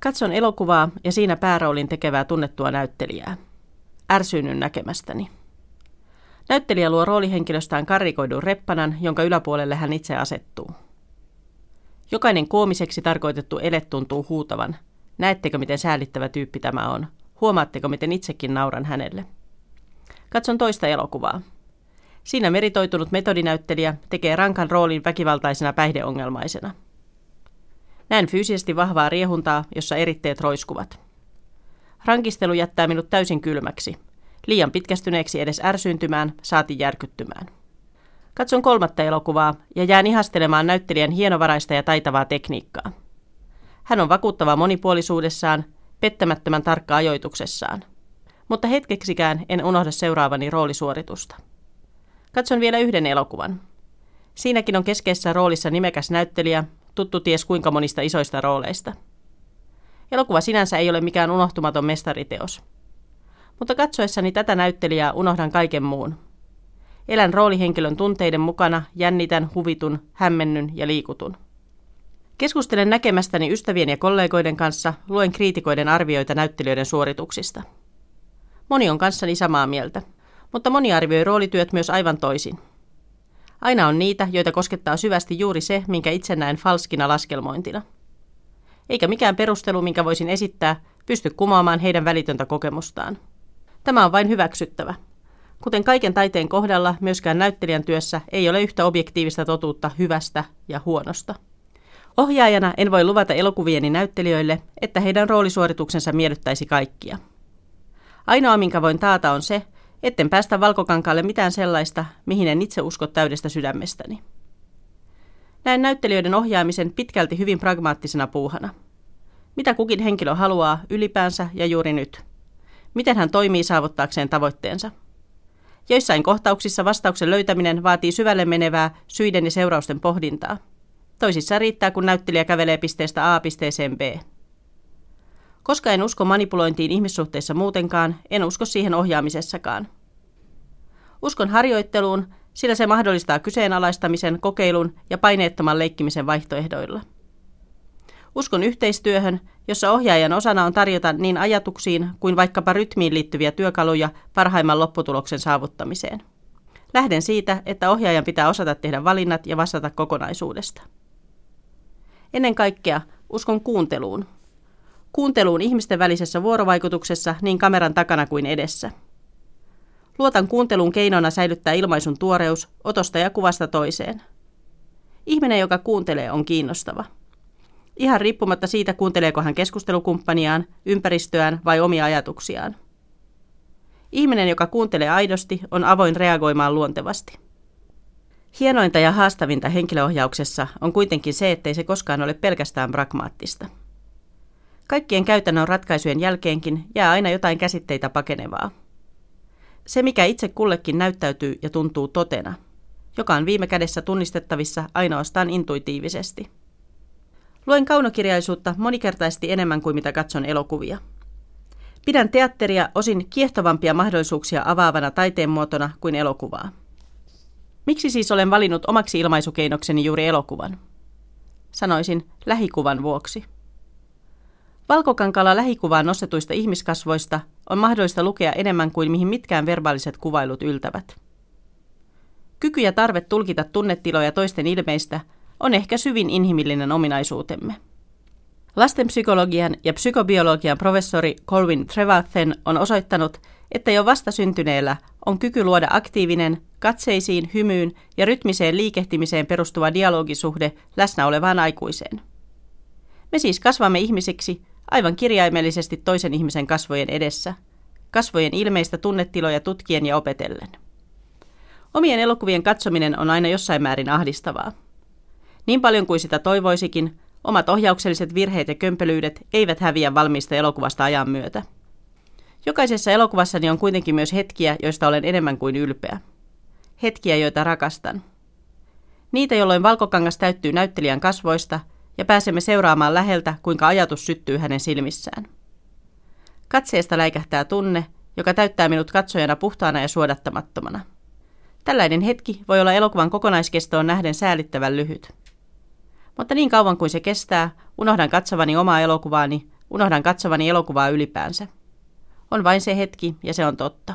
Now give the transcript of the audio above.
Katson elokuvaa ja siinä pääroolin tekevää tunnettua näyttelijää. Ärsyynnyn näkemästäni. Näyttelijä luo roolihenkilöstään karrikoidun reppanan, jonka yläpuolelle hän itse asettuu. Jokainen koomiseksi tarkoitettu ele tuntuu huutavan. Näettekö, miten säälittävä tyyppi tämä on? Huomaatteko, miten itsekin nauran hänelle? Katson toista elokuvaa. Siinä meritoitunut metodinäyttelijä tekee rankan roolin väkivaltaisena päihdeongelmaisena. Näen fyysisesti vahvaa riehuntaa, jossa eritteet roiskuvat. Rankistelu jättää minut täysin kylmäksi. Liian pitkästyneeksi edes ärsyyntymään, saati järkyttymään. Katson kolmatta elokuvaa ja jään ihastelemaan näyttelijän hienovaraista ja taitavaa tekniikkaa. Hän on vakuuttava monipuolisuudessaan, pettämättömän tarkka ajoituksessaan. Mutta hetkeksikään en unohda seuraavani roolisuoritusta. Katson vielä yhden elokuvan. Siinäkin on keskeisessä roolissa nimekäs näyttelijä, tuttu ties kuinka monista isoista rooleista. Elokuva sinänsä ei ole mikään unohtumaton mestariteos. Mutta katsoessani tätä näyttelijää unohdan kaiken muun. Elän roolihenkilön tunteiden mukana, jännitän, huvitun, hämmennyn ja liikutun. Keskustelen näkemästäni ystävien ja kollegoiden kanssa, luen kriitikoiden arvioita näyttelijöiden suorituksista. Moni on kanssani samaa mieltä, mutta moni arvioi roolityöt myös aivan toisin. Aina on niitä, joita koskettaa syvästi juuri se, minkä itse näen falskina laskelmointina. Eikä mikään perustelu, minkä voisin esittää, pysty kumoamaan heidän välitöntä kokemustaan. Tämä on vain hyväksyttävä. Kuten kaiken taiteen kohdalla, myöskään näyttelijän työssä ei ole yhtä objektiivista totuutta hyvästä ja huonosta. Ohjaajana en voi luvata elokuvieni näyttelijöille, että heidän roolisuorituksensa miellyttäisi kaikkia. Ainoa, minkä voin taata, on se, etten päästä valkokankaalle mitään sellaista, mihin en itse usko täydestä sydämestäni. Näen näyttelijöiden ohjaamisen pitkälti hyvin pragmaattisena puuhana. Mitä kukin henkilö haluaa ylipäänsä ja juuri nyt? Miten hän toimii saavuttaakseen tavoitteensa? Joissain kohtauksissa vastauksen löytäminen vaatii syvälle menevää syiden ja seurausten pohdintaa. Toisissa riittää, kun näyttelijä kävelee pisteestä A pisteeseen B. Koska en usko manipulointiin ihmissuhteissa muutenkaan, en usko siihen ohjaamisessakaan. Uskon harjoitteluun, sillä se mahdollistaa kyseenalaistamisen, kokeilun ja paineettoman leikkimisen vaihtoehdoilla. Uskon yhteistyöhön, jossa ohjaajan osana on tarjota niin ajatuksiin kuin vaikkapa rytmiin liittyviä työkaluja parhaimman lopputuloksen saavuttamiseen. Lähden siitä, että ohjaajan pitää osata tehdä valinnat ja vastata kokonaisuudesta. Ennen kaikkea uskon kuunteluun, kuunteluun ihmisten välisessä vuorovaikutuksessa niin kameran takana kuin edessä. Luotan kuuntelun keinona säilyttää ilmaisun tuoreus otosta ja kuvasta toiseen. Ihminen, joka kuuntelee, on kiinnostava. Ihan riippumatta siitä, kuunteleeko hän keskustelukumppaniaan, ympäristöään vai omia ajatuksiaan. Ihminen, joka kuuntelee aidosti, on avoin reagoimaan luontevasti. Hienointa ja haastavinta henkilöohjauksessa on kuitenkin se, ettei se koskaan ole pelkästään pragmaattista. Kaikkien käytännön ratkaisujen jälkeenkin jää aina jotain käsitteitä pakenevaa. Se, mikä itse kullekin näyttäytyy ja tuntuu totena, joka on viime kädessä tunnistettavissa ainoastaan intuitiivisesti. Luen kaunokirjaisuutta monikertaisesti enemmän kuin mitä katson elokuvia. Pidän teatteria osin kiehtovampia mahdollisuuksia avaavana taiteen muotona kuin elokuvaa. Miksi siis olen valinnut omaksi ilmaisukeinokseni juuri elokuvan? Sanoisin lähikuvan vuoksi. Valkokankalla lähikuvaan nostetuista ihmiskasvoista on mahdollista lukea enemmän kuin mihin mitkään verbaaliset kuvailut yltävät. Kyky ja tarve tulkita tunnetiloja toisten ilmeistä on ehkä syvin inhimillinen ominaisuutemme. Lastenpsykologian ja psykobiologian professori Colvin Trevathen on osoittanut, että jo vastasyntyneellä on kyky luoda aktiivinen, katseisiin, hymyyn ja rytmiseen liikehtimiseen perustuva dialogisuhde läsnä olevaan aikuiseen. Me siis kasvamme ihmisiksi aivan kirjaimellisesti toisen ihmisen kasvojen edessä, kasvojen ilmeistä tunnetiloja tutkien ja opetellen. Omien elokuvien katsominen on aina jossain määrin ahdistavaa. Niin paljon kuin sitä toivoisikin, omat ohjaukselliset virheet ja kömpelyydet eivät häviä valmiista elokuvasta ajan myötä. Jokaisessa elokuvassani on kuitenkin myös hetkiä, joista olen enemmän kuin ylpeä. Hetkiä, joita rakastan. Niitä, jolloin valkokangas täyttyy näyttelijän kasvoista ja pääsemme seuraamaan läheltä, kuinka ajatus syttyy hänen silmissään. Katseesta läikähtää tunne, joka täyttää minut katsojana puhtaana ja suodattamattomana. Tällainen hetki voi olla elokuvan kokonaiskestoon nähden säälittävän lyhyt. Mutta niin kauan kuin se kestää, unohdan katsovani omaa elokuvaani, Unohdan katsovani elokuvaa ylipäänsä. On vain se hetki ja se on totta.